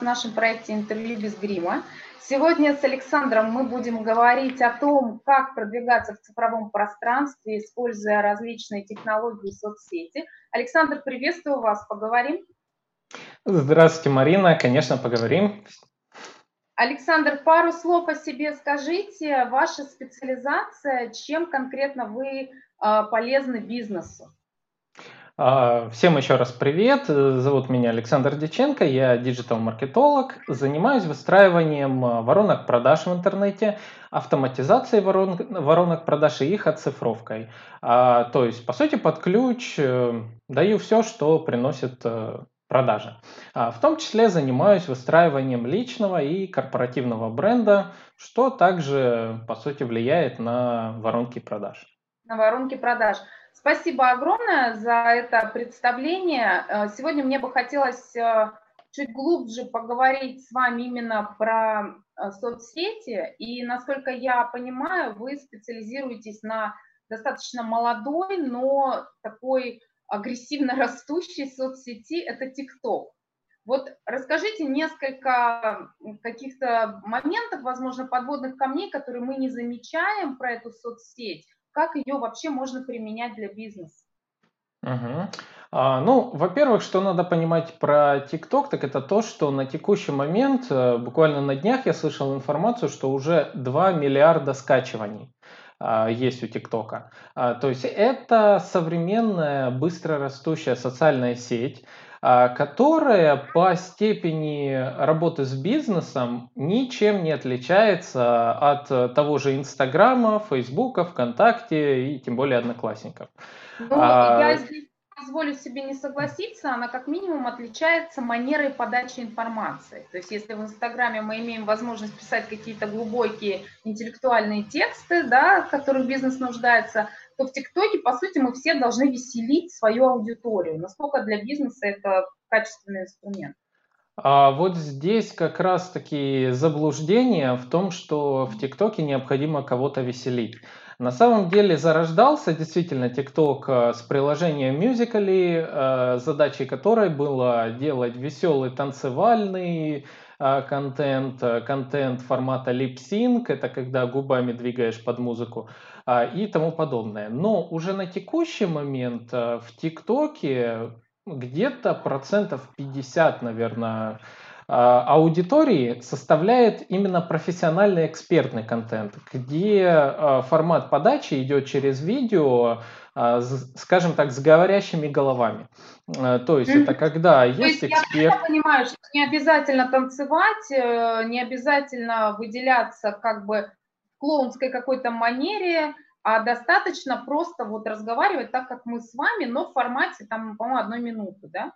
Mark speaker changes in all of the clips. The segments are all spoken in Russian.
Speaker 1: в нашем проекте «Интервью без грима». Сегодня с Александром мы будем говорить о том, как продвигаться в цифровом пространстве, используя различные технологии соцсети. Александр, приветствую вас, поговорим?
Speaker 2: Здравствуйте, Марина, конечно, поговорим.
Speaker 1: Александр, пару слов о себе скажите. Ваша специализация, чем конкретно вы а, полезны бизнесу?
Speaker 2: А, всем еще раз привет. Зовут меня Александр Диченко, я диджитал-маркетолог. Занимаюсь выстраиванием а, воронок продаж в интернете, автоматизацией воронок, воронок продаж и их оцифровкой. А, то есть, по сути, под ключ э, даю все, что приносит э, продажи. В том числе занимаюсь выстраиванием личного и корпоративного бренда, что также, по сути, влияет на воронки продаж.
Speaker 1: На воронки продаж. Спасибо огромное за это представление. Э, сегодня мне бы хотелось э, чуть глубже поговорить с вами именно про э, соцсети. И, насколько я понимаю, вы специализируетесь на достаточно молодой, но такой агрессивно растущей соцсети – это TikTok. Вот расскажите несколько каких-то моментов, возможно, подводных камней, которые мы не замечаем про эту соцсеть, как ее вообще можно применять для бизнеса?
Speaker 2: Угу. А, ну, во-первых, что надо понимать про TikTok, так это то, что на текущий момент, э, буквально на днях я слышал информацию, что уже 2 миллиарда скачиваний а, есть у ТикТока. А, то есть это современная, быстро растущая социальная сеть, которая по степени работы с бизнесом ничем не отличается от того же Инстаграма, Фейсбука, ВКонтакте и тем более Одноклассников.
Speaker 1: Ну, а... я здесь позволю себе не согласиться, она как минимум отличается манерой подачи информации. То есть если в Инстаграме мы имеем возможность писать какие-то глубокие интеллектуальные тексты, да, в которых бизнес нуждается, то в ТикТоке, по сути, мы все должны веселить свою аудиторию. Насколько для бизнеса это качественный инструмент?
Speaker 2: А вот здесь как раз таки заблуждение в том, что в ТикТоке необходимо кого-то веселить. На самом деле зарождался действительно ТикТок э, с приложением Musical.ly, э, задачей которой было делать веселый танцевальный э, контент, контент формата lip-sync, это когда губами двигаешь под музыку, и тому подобное. Но уже на текущий момент а, в ТикТоке где-то процентов 50, наверное, а, аудитории составляет именно профессиональный экспертный контент, где формат подачи идет через видео, скажем так, с говорящими головами. То есть это когда есть, есть эксперт.
Speaker 1: Я понимаю, что не обязательно танцевать, э, не обязательно выделяться как бы клоунской какой-то манере, а достаточно просто вот разговаривать так, как мы с вами, но в формате, там, по-моему, одной минуты, да?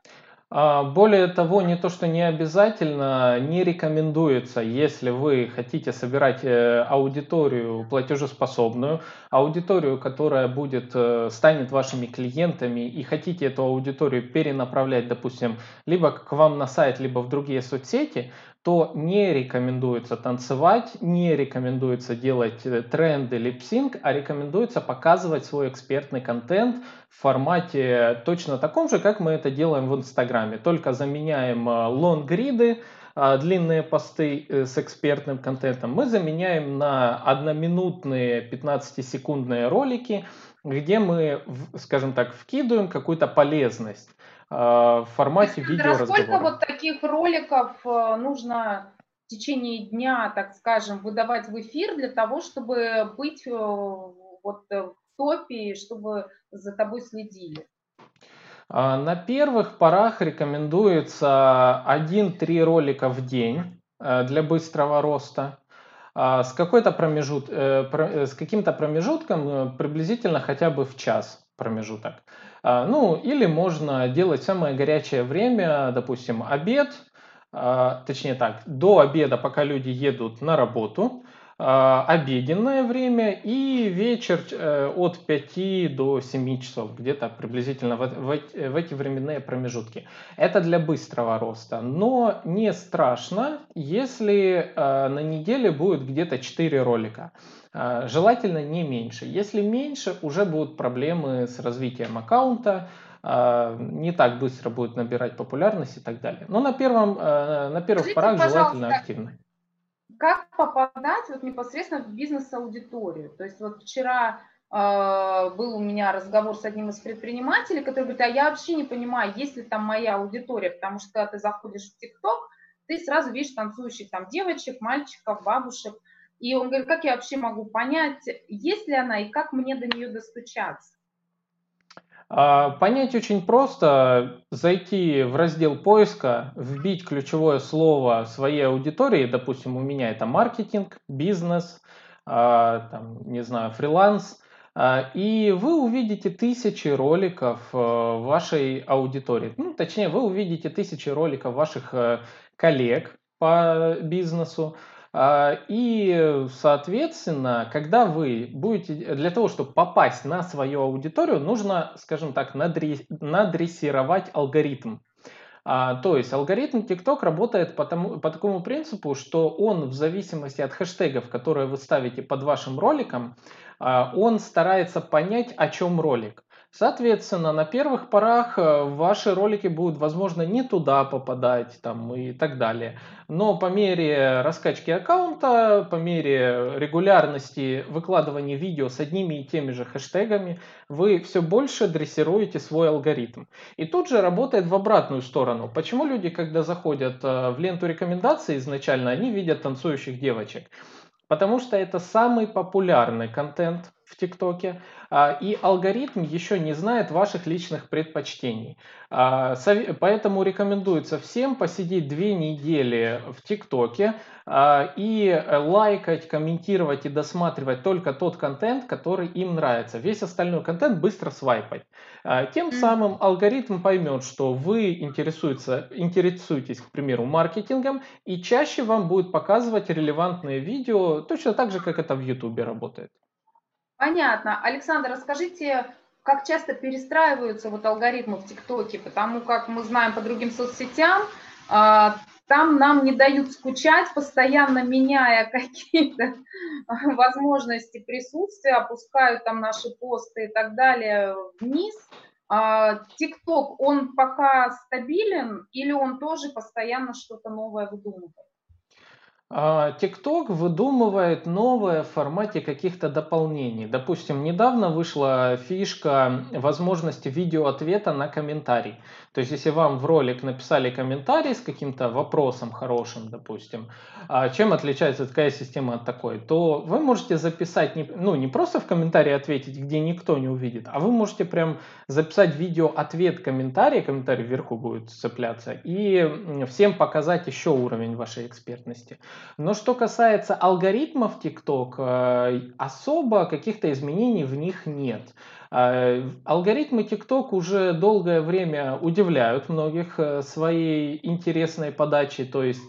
Speaker 2: А, более того, не то, что не обязательно, не рекомендуется, если вы хотите собирать э, аудиторию платежеспособную, аудиторию, которая будет, э, станет вашими клиентами и хотите эту аудиторию перенаправлять, допустим, либо к вам на сайт, либо в другие соцсети, то не рекомендуется танцевать, не рекомендуется делать э, тренды липсинг, а рекомендуется показывать свой экспертный контент в формате точно таком же, как мы это делаем в Инстаграме. Только заменяем э, лонгриды, э, длинные посты с экспертным контентом, мы заменяем на одноминутные 15-секундные ролики, где мы, скажем так, вкидываем какую-то полезность. А, в формате видео
Speaker 1: Сколько вот таких роликов э, нужно в течение дня, так скажем, выдавать в эфир для того, чтобы быть э, вот э, в топе, чтобы за тобой следили?
Speaker 2: А, на первых порах рекомендуется 1-3 ролика в день для быстрого роста. А, с, какой-то промежут, с каким-то промежутком приблизительно хотя бы в час промежуток. А, ну, или можно делать самое горячее время, допустим, обед, а, точнее так, до обеда, пока люди едут на работу, обеденное время и вечер э, от 5 до 7 часов, где-то приблизительно в, эти временные промежутки. Это для быстрого роста, но не страшно, если на неделе будет где-то 4 ролика. Желательно не меньше. Если меньше, уже будут проблемы с развитием аккаунта, а, не так быстро будет набирать популярность и так далее. Но на, первом, э, на первых Скажите, порах желательно активно.
Speaker 1: Как попадать вот непосредственно в бизнес-аудиторию? То есть вот вчера э, был у меня разговор с одним из предпринимателей, который говорит, а я вообще не понимаю, есть ли там моя аудитория, потому что когда ты заходишь в ТикТок, ты сразу видишь танцующих там девочек, мальчиков, бабушек. И он говорит, как я вообще могу понять, есть ли она и как мне до нее достучаться?
Speaker 2: А, понять очень просто, зайти в раздел поиска, вбить ключевое слово своей аудитории, допустим, у меня это маркетинг, бизнес, а, там, не знаю, фриланс, а, и вы увидите тысячи роликов э, вашей аудитории. Ну, точнее, вы увидите тысячи роликов ваших э, коллег по бизнесу, и, соответственно, когда вы будете, для того, чтобы попасть на свою аудиторию, нужно, скажем так, надрессировать алгоритм. А, то есть алгоритм TikTok работает по, тому, по такому принципу, что он в зависимости от хэштегов, которые вы ставите под вашим роликом, а, он старается понять, о чем ролик. Соответственно, на первых порах э, ваши ролики будут, возможно, не туда попадать там, и так далее. Но по мере раскачки аккаунта, по мере регулярности выкладывания видео с одними и теми же хэштегами, вы все больше дрессируете свой алгоритм. И тут же работает в обратную сторону. Почему люди, когда заходят э, в ленту рекомендаций изначально, они видят танцующих девочек? Потому что это самый популярный контент в ТикТоке, а, и алгоритм еще не знает ваших личных предпочтений. А, поэтому рекомендуется всем посидеть две недели в ТикТоке а, и лайкать, комментировать и досматривать только тот контент, который им нравится. Весь остальной контент быстро свайпать. Тем самым алгоритм поймет, что вы интересуетесь, к примеру, маркетингом, и чаще вам будет показывать релевантные видео, точно так же, как это в YouTube работает.
Speaker 1: Понятно. Александр, расскажите, как часто перестраиваются вот алгоритмы в ТикТоке, потому как мы знаем по другим соцсетям, а, там нам не дают скучать, постоянно меняя какие-то возможности присутствия, опускают там наши посты и так далее вниз. А, ТикТок, он пока стабилен или он тоже постоянно что-то новое выдумывает?
Speaker 2: TikTok а, выдумывает новое в формате каких-то дополнений. Допустим, недавно вышла фишка возможности видеоответа на комментарий. То есть, если вам в ролик написали комментарий с каким-то вопросом хорошим, допустим, а чем отличается такая система от такой, то вы можете записать, не, ну, не просто в комментарии ответить, где никто не увидит, а вы можете прям записать видео-ответ комментария, комментарий вверху будет цепляться, и всем показать еще уровень вашей экспертности. Но что касается алгоритмов TikTok, э, особо каких-то изменений в них нет. Э, алгоритмы TikTok уже долгое время удивляют многих э, своей интересной подачей, то есть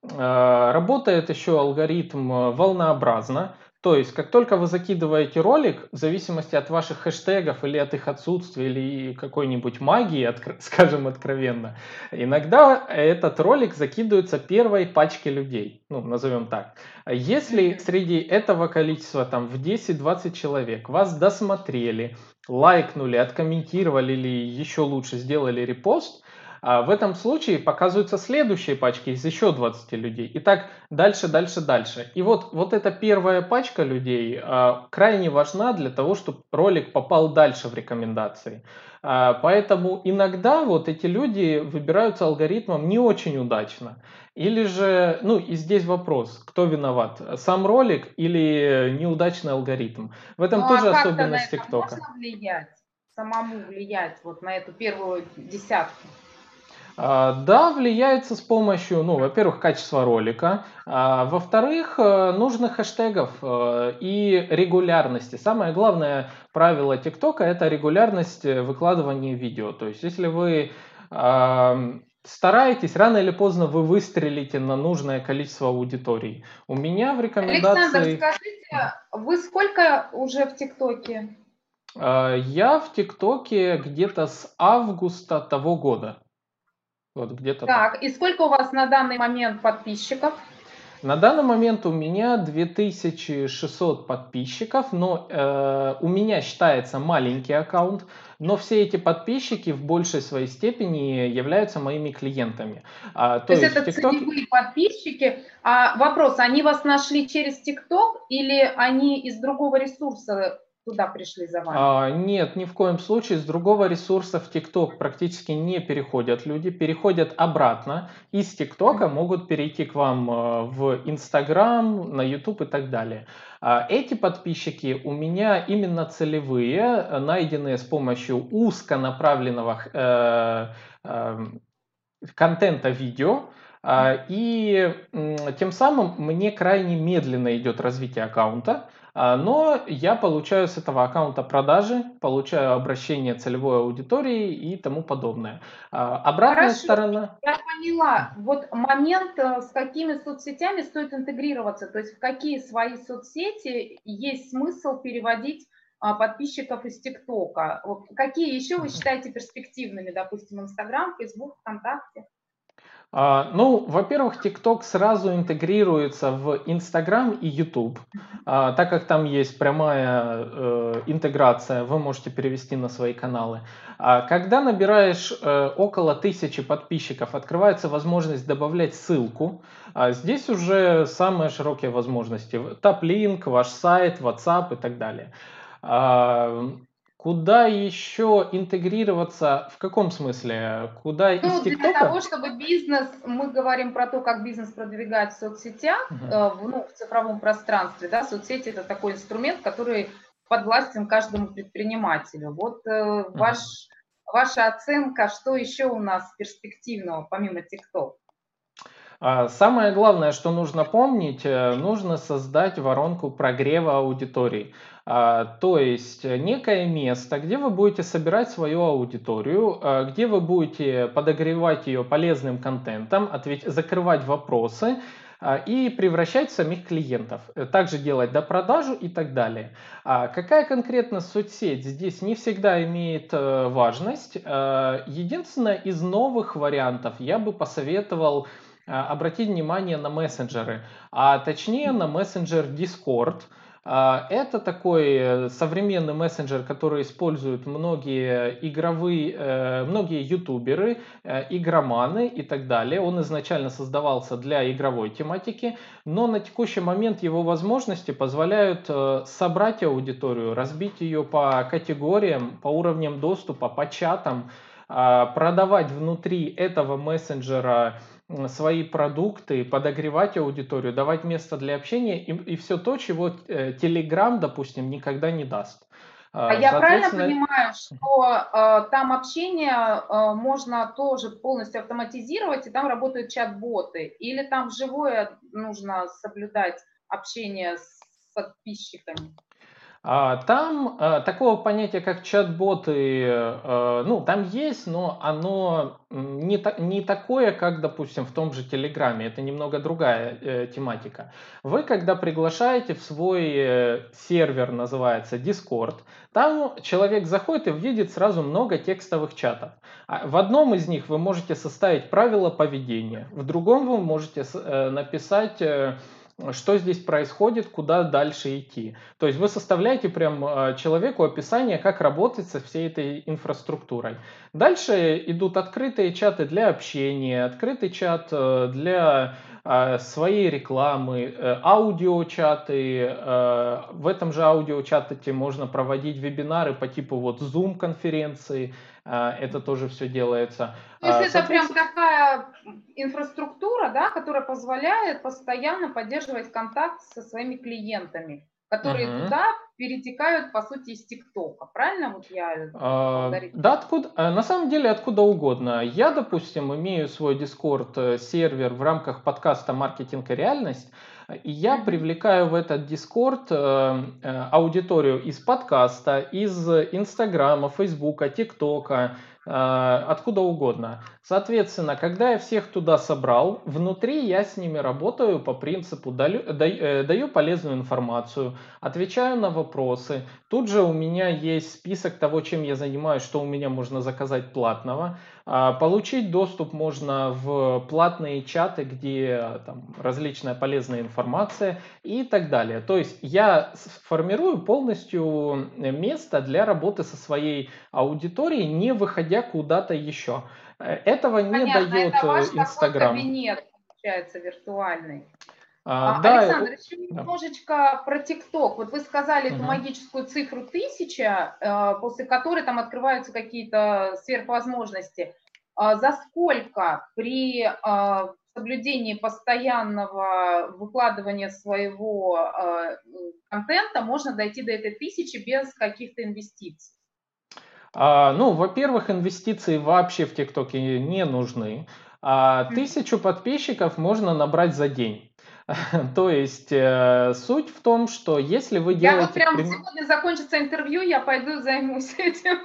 Speaker 2: работает еще алгоритм волнообразно, то есть, как только вы закидываете ролик, в зависимости от ваших хэштегов или от их отсутствия, или какой-нибудь магии, скажем откровенно, иногда этот ролик закидывается первой пачке людей, ну, назовем так. Если среди этого количества, там, в 10-20 человек вас досмотрели, лайкнули, откомментировали или еще лучше сделали репост, а в этом случае показываются следующие пачки из еще 20 людей. И так дальше, дальше, дальше. И вот, вот эта первая пачка людей а, крайне важна для того, чтобы ролик попал дальше в рекомендации. А, поэтому иногда вот эти люди выбираются алгоритмом не очень удачно. Или же, ну и здесь вопрос, кто виноват, сам ролик или неудачный алгоритм. В этом ну, тоже а особенность ТикТока. Можно
Speaker 1: влиять, самому влиять вот на эту первую десятку?
Speaker 2: А, да, влияется с помощью, ну, во-первых, качества ролика, а, во-вторых, э, нужных хэштегов э, и регулярности. Самое главное правило ТикТока – это регулярность э, выкладывания видео. То есть, если вы стараетесь, рано или поздно вы выстрелите на нужное количество аудиторий. У меня в рекомендации...
Speaker 1: Александр, скажите, вы сколько уже в ТикТоке?
Speaker 2: Я в ТикТоке где-то с августа того года.
Speaker 1: Вот где-то так. так. И сколько у вас на данный момент подписчиков?
Speaker 2: На данный момент у меня 2600 подписчиков, но э, у меня считается маленький аккаунт, но все эти подписчики в большей своей степени являются моими клиентами.
Speaker 1: А, то, то есть, есть это TikTok... целевые подписчики. А вопрос, они вас нашли через TikTok или они из другого ресурса туда пришли за вами? А,
Speaker 2: нет, ни в коем случае. С другого ресурса в ТикТок практически не переходят люди, переходят обратно. Из ТикТока могут перейти к вам э, в Инстаграм, на Ютуб и так далее. А эти подписчики у меня именно целевые, найденные с помощью узконаправленного э, э, контента видео, а, и тем самым мне крайне медленно идет развитие аккаунта. А, но я получаю с этого аккаунта продажи, получаю обращение целевой аудитории и тому подобное.
Speaker 1: А, обратная Хорошо, сторона... Я поняла. Вот момент, э, с какими соцсетями стоит интегрироваться, то есть в какие свои соцсети есть смысл переводить а, подписчиков из ТикТока. Какие еще вы считаете перспективными, допустим, Инстаграм, Фейсбук, ВКонтакте?
Speaker 2: А, ну, во-первых, TikTok сразу интегрируется в Instagram и YouTube. А, так как там есть прямая э, интеграция, вы можете перевести на свои каналы. А когда набираешь э, около тысячи подписчиков, открывается возможность добавлять ссылку. Здесь уже самые широкие возможности. Топ-линк, ваш сайт, WhatsApp и так далее. Куда еще интегрироваться? В каком смысле? Куда
Speaker 1: ну, из ТикТока? Для того, чтобы бизнес, мы говорим про то, как бизнес продвигать в соцсетях, uh-huh. э, в, ну, в цифровом пространстве. Да? Соцсети – это такой инструмент, который подвластен каждому предпринимателю. Вот э, uh-huh. ваш, ваша оценка, что еще у нас перспективного, помимо ТикТок?
Speaker 2: А, самое главное, что нужно помнить, э, нужно создать воронку прогрева аудитории. А, то есть э, некое место, где вы будете собирать свою аудиторию, а, где вы будете подогревать ее полезным контентом, ответ... закрывать вопросы а, и превращать самих клиентов. Э, также делать допродажу и так далее. Какая конкретно соцсеть здесь не всегда имеет э, важность. Единственное, из новых вариантов я бы посоветовал обратить внимание на мессенджеры, а точнее на мессенджер Discord – а, это такой э, современный мессенджер, который используют многие игровые, э, многие ютуберы, э, игроманы и так далее. Он изначально создавался для игровой тематики, но на текущий момент его возможности позволяют собрать аудиторию, разбить ее по категориям, по уровням доступа, по чатам, а, продавать внутри этого мессенджера свои продукты, подогревать аудиторию, давать место для общения и, и все то, чего э, Telegram, допустим, никогда не даст.
Speaker 1: А я правильно понимаю, что э, там общение э, можно тоже полностью автоматизировать, и там работают чат-боты, или там вживую нужно соблюдать общение с подписчиками?
Speaker 2: А, там а, такого понятия, как чат-боты, а, ну, там есть, но оно не, не такое, как, допустим, в том же Телеграме. Это немного другая э, тематика. Вы, когда приглашаете в свой э, сервер, называется Discord, там человек заходит и видит сразу много текстовых чатов. В одном из них вы можете составить правила поведения, в другом вы можете э, написать что здесь происходит, куда дальше идти. То есть вы составляете прям а, человеку описание, как работать со всей этой инфраструктурой. Дальше идут открытые чаты для общения, открытый чат э, для своей рекламы, э, аудиочаты. Э, в этом же аудиочате можно проводить вебинары по типу вот Zoom-конференции. Э, это тоже все делается.
Speaker 1: То есть это прям такая инфраструктура, да, которая позволяет постоянно поддерживать контакт со своими клиентами которые угу. туда перетекают, по сути, из ТикТока. Правильно вот я
Speaker 2: а, Да, откуда, э, на самом деле откуда угодно. Я, допустим, имею свой Discord-сервер э, в рамках подкаста «Маркетинг и реальность», и я привлекаю в этот Discord э, аудиторию из подкаста, из Инстаграма, Фейсбука, ТикТока, откуда угодно. Соответственно, когда я всех туда собрал, внутри я с ними работаю по принципу даю, э, даю полезную информацию, отвечаю на вопросы. Тут же у меня есть список того, чем я занимаюсь, что у меня можно заказать платного. А, получить доступ можно в платные чаты, где там различная полезная информация и так далее. То есть я формирую полностью место для работы со своей аудиторией, не выходя куда-то еще. Э, этого не Понятно, дает это ваш э, Инстаграм.
Speaker 1: кабинет, получается, виртуальный. А, а, да, Александр, еще да. немножечко про ТикТок. Вот вы сказали угу. эту магическую цифру тысяча, э, после которой там открываются какие-то сверхвозможности. А за сколько при соблюдении постоянного выкладывания своего контента можно дойти до этой тысячи без каких-то инвестиций?
Speaker 2: А, ну, во-первых, инвестиции вообще в ТикТоке не нужны. А тысячу подписчиков можно набрать за день. То есть э, суть в том, что если вы делаете... Я вот
Speaker 1: прям... сегодня закончится интервью, я пойду займусь этим.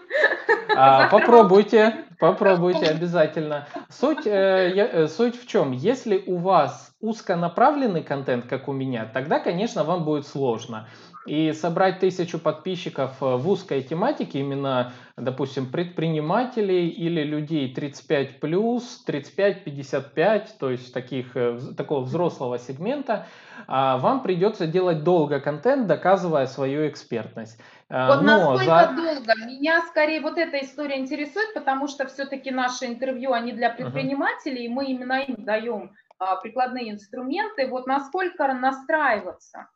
Speaker 2: А, попробуйте, попробуйте обязательно. Суть, э, я, э, суть в чем? Если у вас узконаправленный контент, как у меня, тогда, конечно, вам будет сложно. И собрать тысячу подписчиков э, в узкой тематике, именно, допустим, предпринимателей или людей 35 плюс, 35-55, то есть таких, э, такого взрослого сегмента, а, вам придется делать долго контент, доказывая свою экспертность.
Speaker 1: Э, вот Но насколько за... долго? Меня скорее вот эта история интересует, потому что все-таки наши интервью, они для предпринимателей, uh-huh. и мы именно им даем а, прикладные инструменты. Вот насколько настраиваться?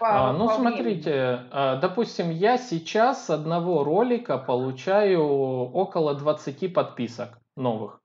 Speaker 2: А, ну, смотрите, а, допустим, я сейчас с одного ролика получаю около 20 подписок новых.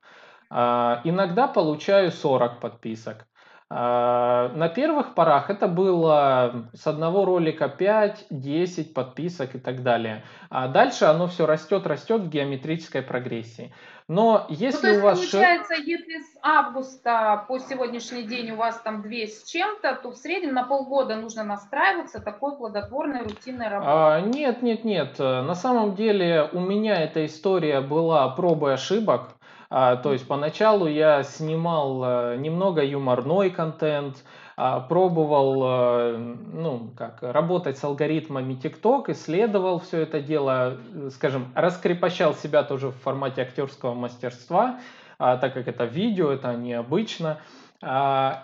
Speaker 2: А, иногда получаю 40 подписок. А, на первых порах это было с одного ролика 5, 10 подписок и так далее. А дальше оно все растет, растет в геометрической прогрессии. Но если ну, то
Speaker 1: у вас... Получается, если с августа по сегодняшний день у вас там 2 с чем-то, то в среднем на полгода нужно настраиваться такой плодотворной рутинной работой.
Speaker 2: А, нет, нет, нет. На самом деле у меня эта история была пробы ошибок. А, то есть поначалу я снимал э, немного юморной контент, а, пробовал э, ну, как, работать с алгоритмами TikTok, исследовал все это дело, э, скажем, раскрепощал себя тоже в формате актерского мастерства, а, так как это видео, это необычно.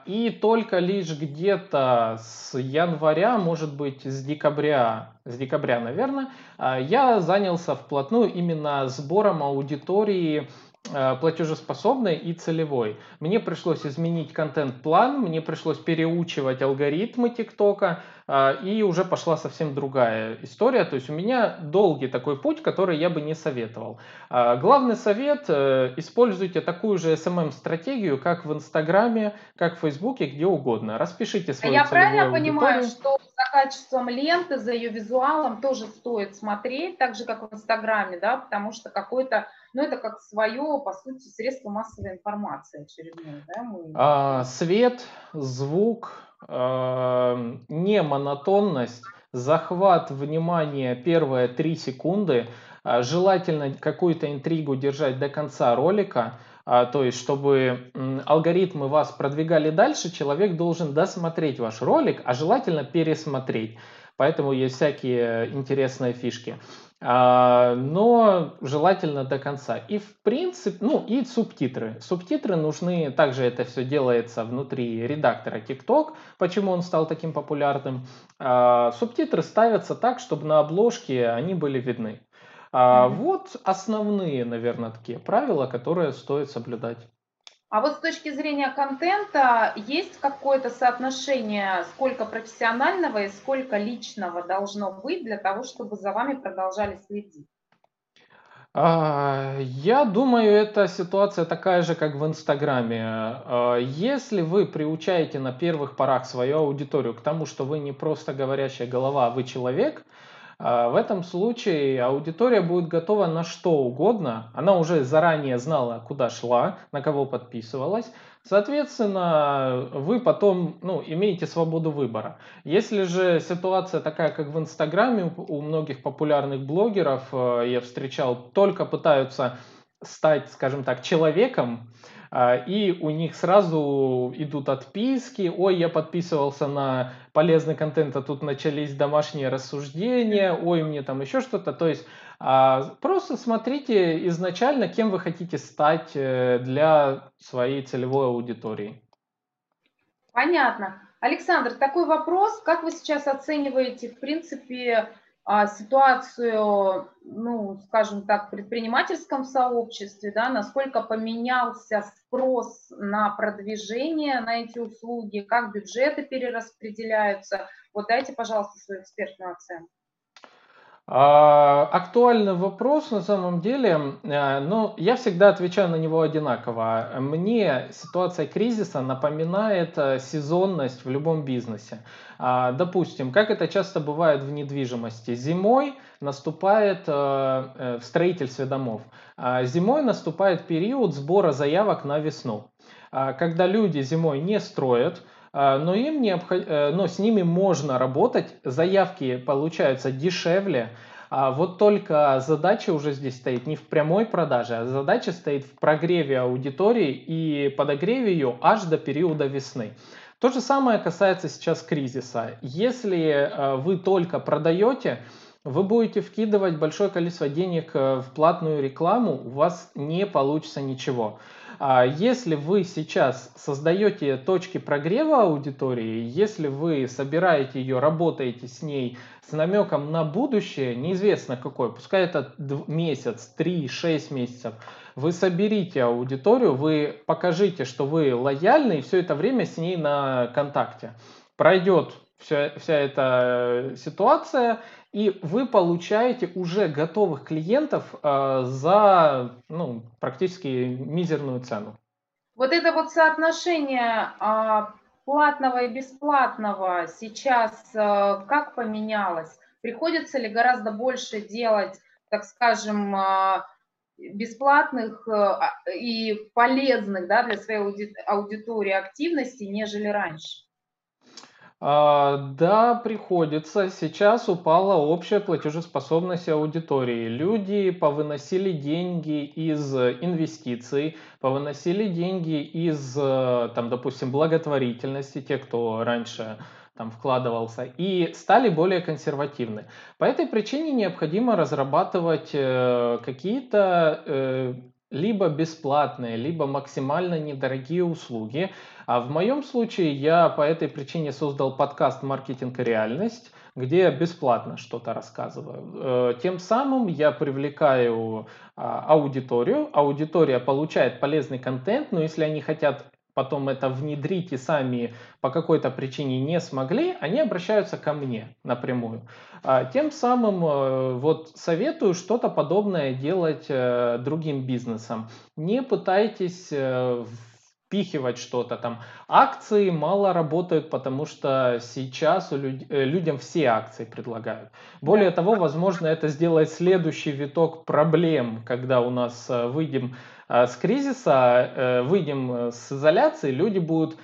Speaker 2: И только лишь где-то с января, может быть, с декабря, с декабря, наверное, я занялся вплотную именно сбором аудитории платежеспособной и целевой. Мне пришлось изменить контент-план, мне пришлось переучивать алгоритмы ТикТока, э, и уже пошла совсем другая история. То есть у меня долгий такой путь, который я бы не советовал. Э, главный совет – используйте такую же SMM-стратегию, как в Инстаграме, как в Фейсбуке, где угодно. Распишите свою
Speaker 1: Я правильно аудиторию. понимаю, что за качеством ленты, за ее визуалом тоже стоит смотреть, так же, как в Инстаграме, да, потому что какой-то ну, это как свое, по сути, средство массовой информации очередное. Да? Мы...
Speaker 2: А, свет, звук, э, не монотонность, захват внимания первые три секунды, э, желательно какую-то интригу держать до конца ролика, э, то есть, чтобы алгоритмы вас продвигали дальше, человек должен досмотреть ваш ролик, а желательно пересмотреть. Поэтому есть всякие интересные фишки. А, но желательно до конца. И в принципе, ну и субтитры. Субтитры нужны, также это все делается внутри редактора TikTok, почему он стал таким популярным. А, субтитры ставятся так, чтобы на обложке они были видны. Mm-hmm. Вот основные, наверное, такие правила, которые стоит соблюдать.
Speaker 1: А вот с точки зрения контента, есть какое-то соотношение, сколько профессионального и сколько личного должно быть для того, чтобы за вами продолжали следить?
Speaker 2: А, я думаю, эта ситуация такая же, как в Инстаграме. А, если вы приучаете на первых порах свою аудиторию к тому, что вы не просто говорящая голова, а вы человек, в этом случае аудитория будет готова на что угодно. Она уже заранее знала, куда шла, на кого подписывалась. Соответственно, вы потом ну, имеете свободу выбора. Если же ситуация такая, как в Инстаграме, у многих популярных блогеров, э, я встречал, только пытаются стать, скажем так, человеком, а, и у них сразу идут отписки, ой, я подписывался на полезный контент, а тут начались домашние рассуждения, ой, мне там еще что-то, то есть а, просто смотрите изначально, кем вы хотите стать э, для своей целевой аудитории.
Speaker 1: Понятно. Александр, такой вопрос, как вы сейчас оцениваете, в принципе, а, ситуацию, ну, скажем так, в предпринимательском сообществе, да, насколько поменялся спрос на продвижение на эти услуги, как бюджеты перераспределяются. Вот дайте, пожалуйста, свою экспертную оценку.
Speaker 2: А, актуальный вопрос на самом деле, э, но я всегда отвечаю на него одинаково. Мне ситуация кризиса напоминает э, сезонность в любом бизнесе. А, допустим, как это часто бывает в недвижимости, зимой наступает э, в строительстве домов, а зимой наступает период сбора заявок на весну. Когда люди зимой не строят, но, им необход... Э, но с ними можно работать, заявки получаются дешевле, а вот только задача уже здесь стоит не в прямой продаже, а задача стоит в прогреве аудитории и подогреве ее аж до периода весны. То же самое касается сейчас кризиса. Если э, вы только продаете, вы будете вкидывать большое количество денег э, в платную рекламу, у вас не получится ничего. А если вы сейчас создаете точки прогрева аудитории, если вы собираете ее, работаете с ней с намеком на будущее, неизвестно какой, пускай это месяц, 3, 6 месяцев, вы соберите аудиторию, вы покажите, что вы лояльны и все это время с ней на контакте. Пройдет вся, вся эта ситуация, и вы получаете уже готовых клиентов э, за ну, практически мизерную цену.
Speaker 1: Вот это вот соотношение э, платного и бесплатного сейчас э, как поменялось? Приходится ли гораздо больше делать, так скажем, э, бесплатных э, и полезных да, для своей ауди аудитории активностей, нежели раньше?
Speaker 2: А, да, приходится. Сейчас упала общая платежеспособность аудитории. Люди повыносили деньги из инвестиций, повыносили деньги из, э, там, допустим, благотворительности, те, кто раньше там вкладывался, и стали более консервативны. По этой причине необходимо разрабатывать э, какие-то э, либо бесплатные, либо максимально недорогие услуги. А в моем случае я по этой причине создал подкаст «Маркетинг и реальность», где я бесплатно что-то рассказываю. Э, тем самым я привлекаю а, аудиторию, аудитория получает полезный контент, но если они хотят потом это внедрить и сами по какой-то причине не смогли, они обращаются ко мне напрямую. А, тем самым э, вот советую что-то подобное делать э, другим бизнесам. Не пытайтесь э, впихивать что-то там. Акции мало работают, потому что сейчас у люд... людям все акции предлагают. Более того, возможно, это сделает следующий виток проблем, когда у нас выйдем с кризиса э, выйдем э, с изоляции, люди будут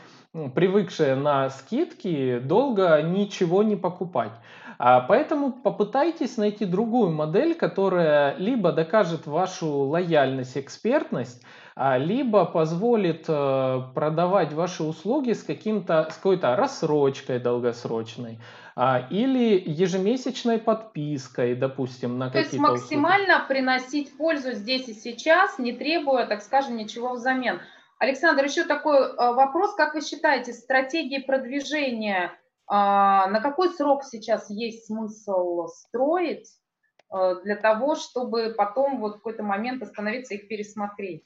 Speaker 2: привыкшие на скидки долго ничего не покупать. А поэтому попытайтесь найти другую модель, которая либо докажет вашу лояльность, экспертность, а, либо позволит э, продавать ваши услуги с, каким-то, с какой-то рассрочкой долгосрочной, а, или ежемесячной подпиской, допустим, на какие-то
Speaker 1: То есть максимально услуги. приносить пользу здесь и сейчас, не требуя, так скажем, ничего взамен. Александр, еще такой э, вопрос. Как вы считаете, стратегии продвижения а, на какой срок сейчас есть смысл строить э, для того, чтобы потом вот в какой-то момент остановиться и их пересмотреть?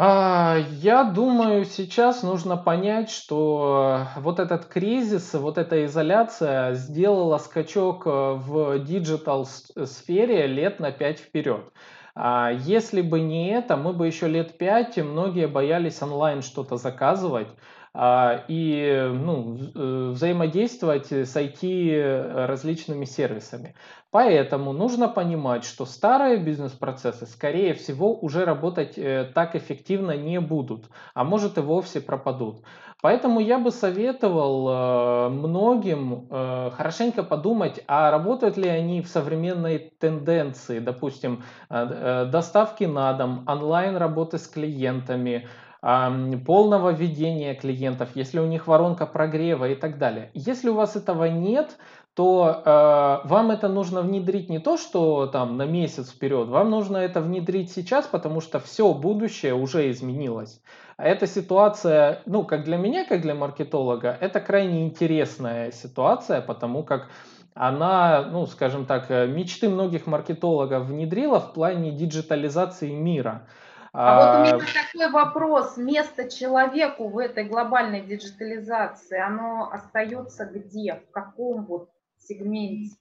Speaker 2: А, я думаю, сейчас нужно понять, что вот этот кризис, вот эта изоляция сделала скачок э, в digital сфере лет на 5 вперед. А если бы не это, мы бы еще лет 5, многие боялись онлайн что-то заказывать, и ну, э, взаимодействовать с IT различными сервисами. Поэтому нужно понимать, что старые бизнес-процессы, скорее всего, уже работать э, так эффективно не будут, а может и вовсе пропадут. Поэтому я бы советовал э, многим хорошенько подумать, а работают ли они в современной тенденции, допустим, доставки на дом, онлайн работы с клиентами, полного ведения клиентов, если у них воронка прогрева и так далее. Если у вас этого нет, то э, вам это нужно внедрить не то, что там на месяц вперед, вам нужно это внедрить сейчас, потому что все будущее уже изменилось. Эта ситуация, ну, как для меня, как для маркетолога, это крайне интересная ситуация, потому как она, ну, скажем так, э, мечты многих маркетологов внедрила в плане диджитализации мира.
Speaker 1: А, а вот у меня такой вопрос. Место человеку в этой глобальной диджитализации, оно остается где? В каком вот сегменте?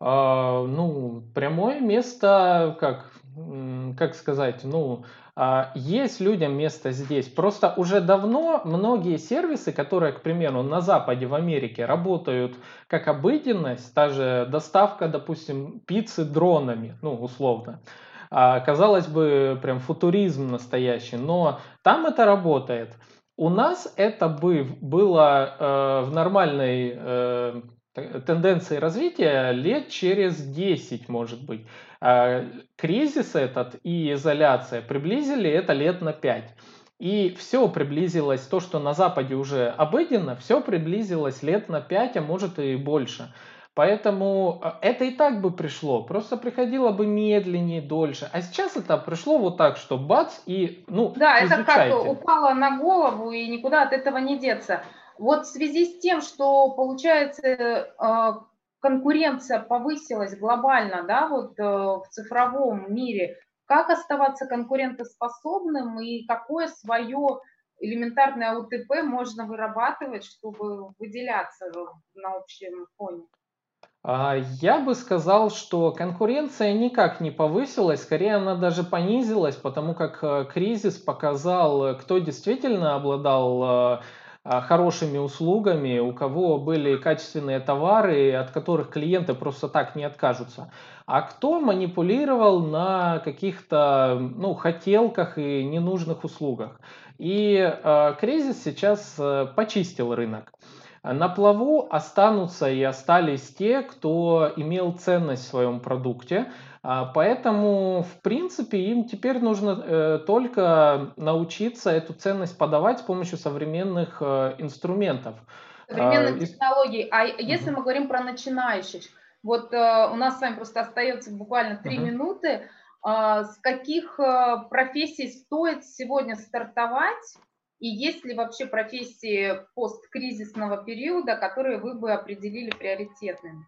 Speaker 2: А, ну, прямое место, как, как сказать, ну, а, есть людям место здесь. Просто уже давно многие сервисы, которые, к примеру, на Западе, в Америке работают как обыденность, та же доставка, допустим, пиццы дронами, ну, условно, а, казалось бы, прям футуризм настоящий, но там это работает. У нас это бы было э, в нормальной э, тенденции развития лет через 10, может быть. А кризис этот и изоляция приблизили это лет на 5. И все приблизилось, то, что на Западе уже обыденно, все приблизилось лет на 5, а может и больше. Поэтому а, это и так бы пришло, просто приходило бы медленнее, дольше. А сейчас это пришло вот так, что бац и, ну,
Speaker 1: Да, изучайте. это как упало на голову и никуда от этого не деться. Вот в связи с тем, что, получается, а, конкуренция повысилась глобально, да, вот э, в цифровом мире, как оставаться конкурентоспособным и какое свое элементарное УТП можно вырабатывать, чтобы выделяться на общем фоне?
Speaker 2: А, я бы сказал, что конкуренция никак не повысилась, скорее она даже понизилась, потому как э, кризис показал, кто действительно обладал э, хорошими услугами, у кого были качественные товары, от которых клиенты просто так не откажутся. А кто манипулировал на каких-то ну, хотелках и ненужных услугах. И э, кризис сейчас э, почистил рынок. На плаву останутся и остались те, кто имел ценность в своем продукте, а, поэтому, в принципе, им теперь нужно э, только научиться эту ценность подавать с помощью современных э, инструментов.
Speaker 1: Современных а, технологий. А если мы говорим про начинающих, вот э, у нас с вами просто остается буквально три uh минуты. А, с каких профессий стоит сегодня стартовать? И есть ли вообще профессии посткризисного периода, которые вы бы определили приоритетными?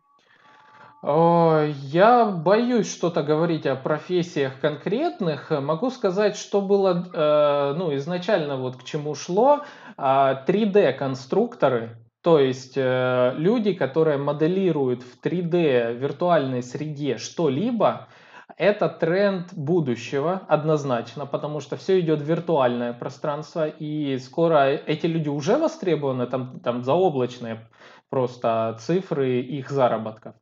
Speaker 2: Я боюсь что-то говорить о профессиях конкретных. Могу сказать, что было э, ну, изначально вот к чему шло. 3D-конструкторы, а, то есть э, люди, которые моделируют в 3D виртуальной среде что-либо, это тренд будущего однозначно, потому что все идет в виртуальное пространство, и скоро эти люди уже востребованы, там, там заоблачные просто цифры их заработков.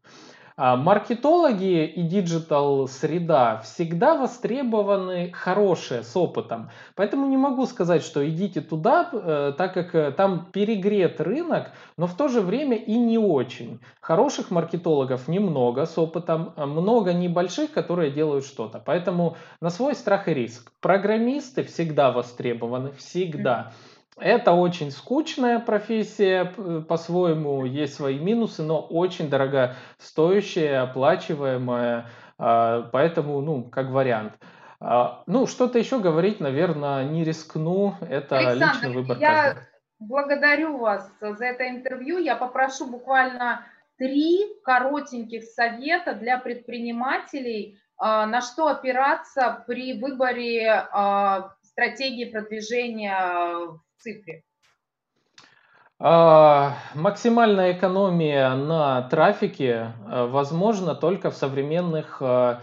Speaker 2: А маркетологи и digital среда всегда востребованы хорошие, с опытом. Поэтому не могу сказать, что идите туда, э, так как э, там перегрет рынок, но в то же время и не очень. Хороших маркетологов немного с опытом, а много небольших, которые делают что-то. Поэтому на свой страх и риск. Программисты всегда востребованы, всегда. Mm-hmm. Это очень скучная профессия, по-своему есть свои минусы, но очень дорогостоящая, оплачиваемая, а, поэтому, ну, как вариант. А, ну, что-то еще говорить, наверное, не рискну, это Александр, личный выбор.
Speaker 1: Я каждого. благодарю вас за это интервью, я попрошу буквально три коротеньких совета для предпринимателей, а, на что опираться при выборе стратегии продвижения цифре?
Speaker 2: А, максимальная экономия на трафике а, возможна только в современных а,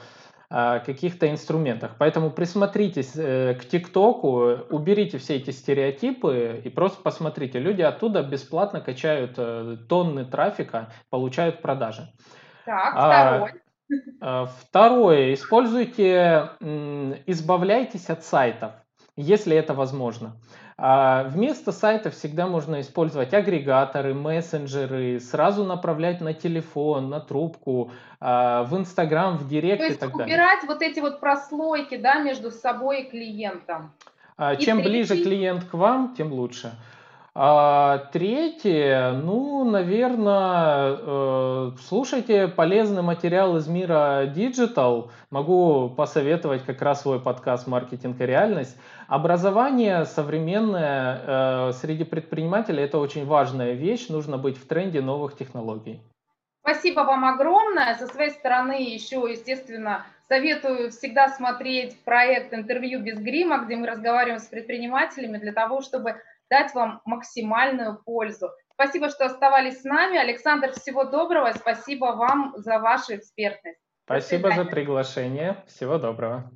Speaker 2: каких-то инструментах. Поэтому присмотритесь э, к ТикТоку, уберите все эти стереотипы и просто посмотрите. Люди оттуда бесплатно качают э, тонны трафика, получают продажи.
Speaker 1: Так, второй.
Speaker 2: Второе. Используйте, избавляйтесь от сайтов, если это возможно. А вместо сайта всегда можно использовать агрегаторы, мессенджеры, сразу направлять на телефон, на трубку, а, в Инстаграм, в Директ
Speaker 1: и
Speaker 2: так
Speaker 1: далее. убирать вот эти вот прослойки да, между собой и клиентом.
Speaker 2: А, чем третий... ближе клиент к вам, тем лучше. А третье, ну, наверное, э, слушайте полезный материал из мира Digital. Могу посоветовать как раз свой подкаст «Маркетинг и реальность». Образование современное э, среди предпринимателей – это очень важная вещь. Нужно быть в тренде новых технологий.
Speaker 1: Спасибо вам огромное. Со своей стороны еще, естественно, советую всегда смотреть проект «Интервью без грима», где мы разговариваем с предпринимателями для того, чтобы дать вам максимальную пользу. Спасибо, что оставались с нами. Александр, всего доброго. Спасибо вам за вашу экспертность.
Speaker 2: Спасибо за приглашение. Всего доброго.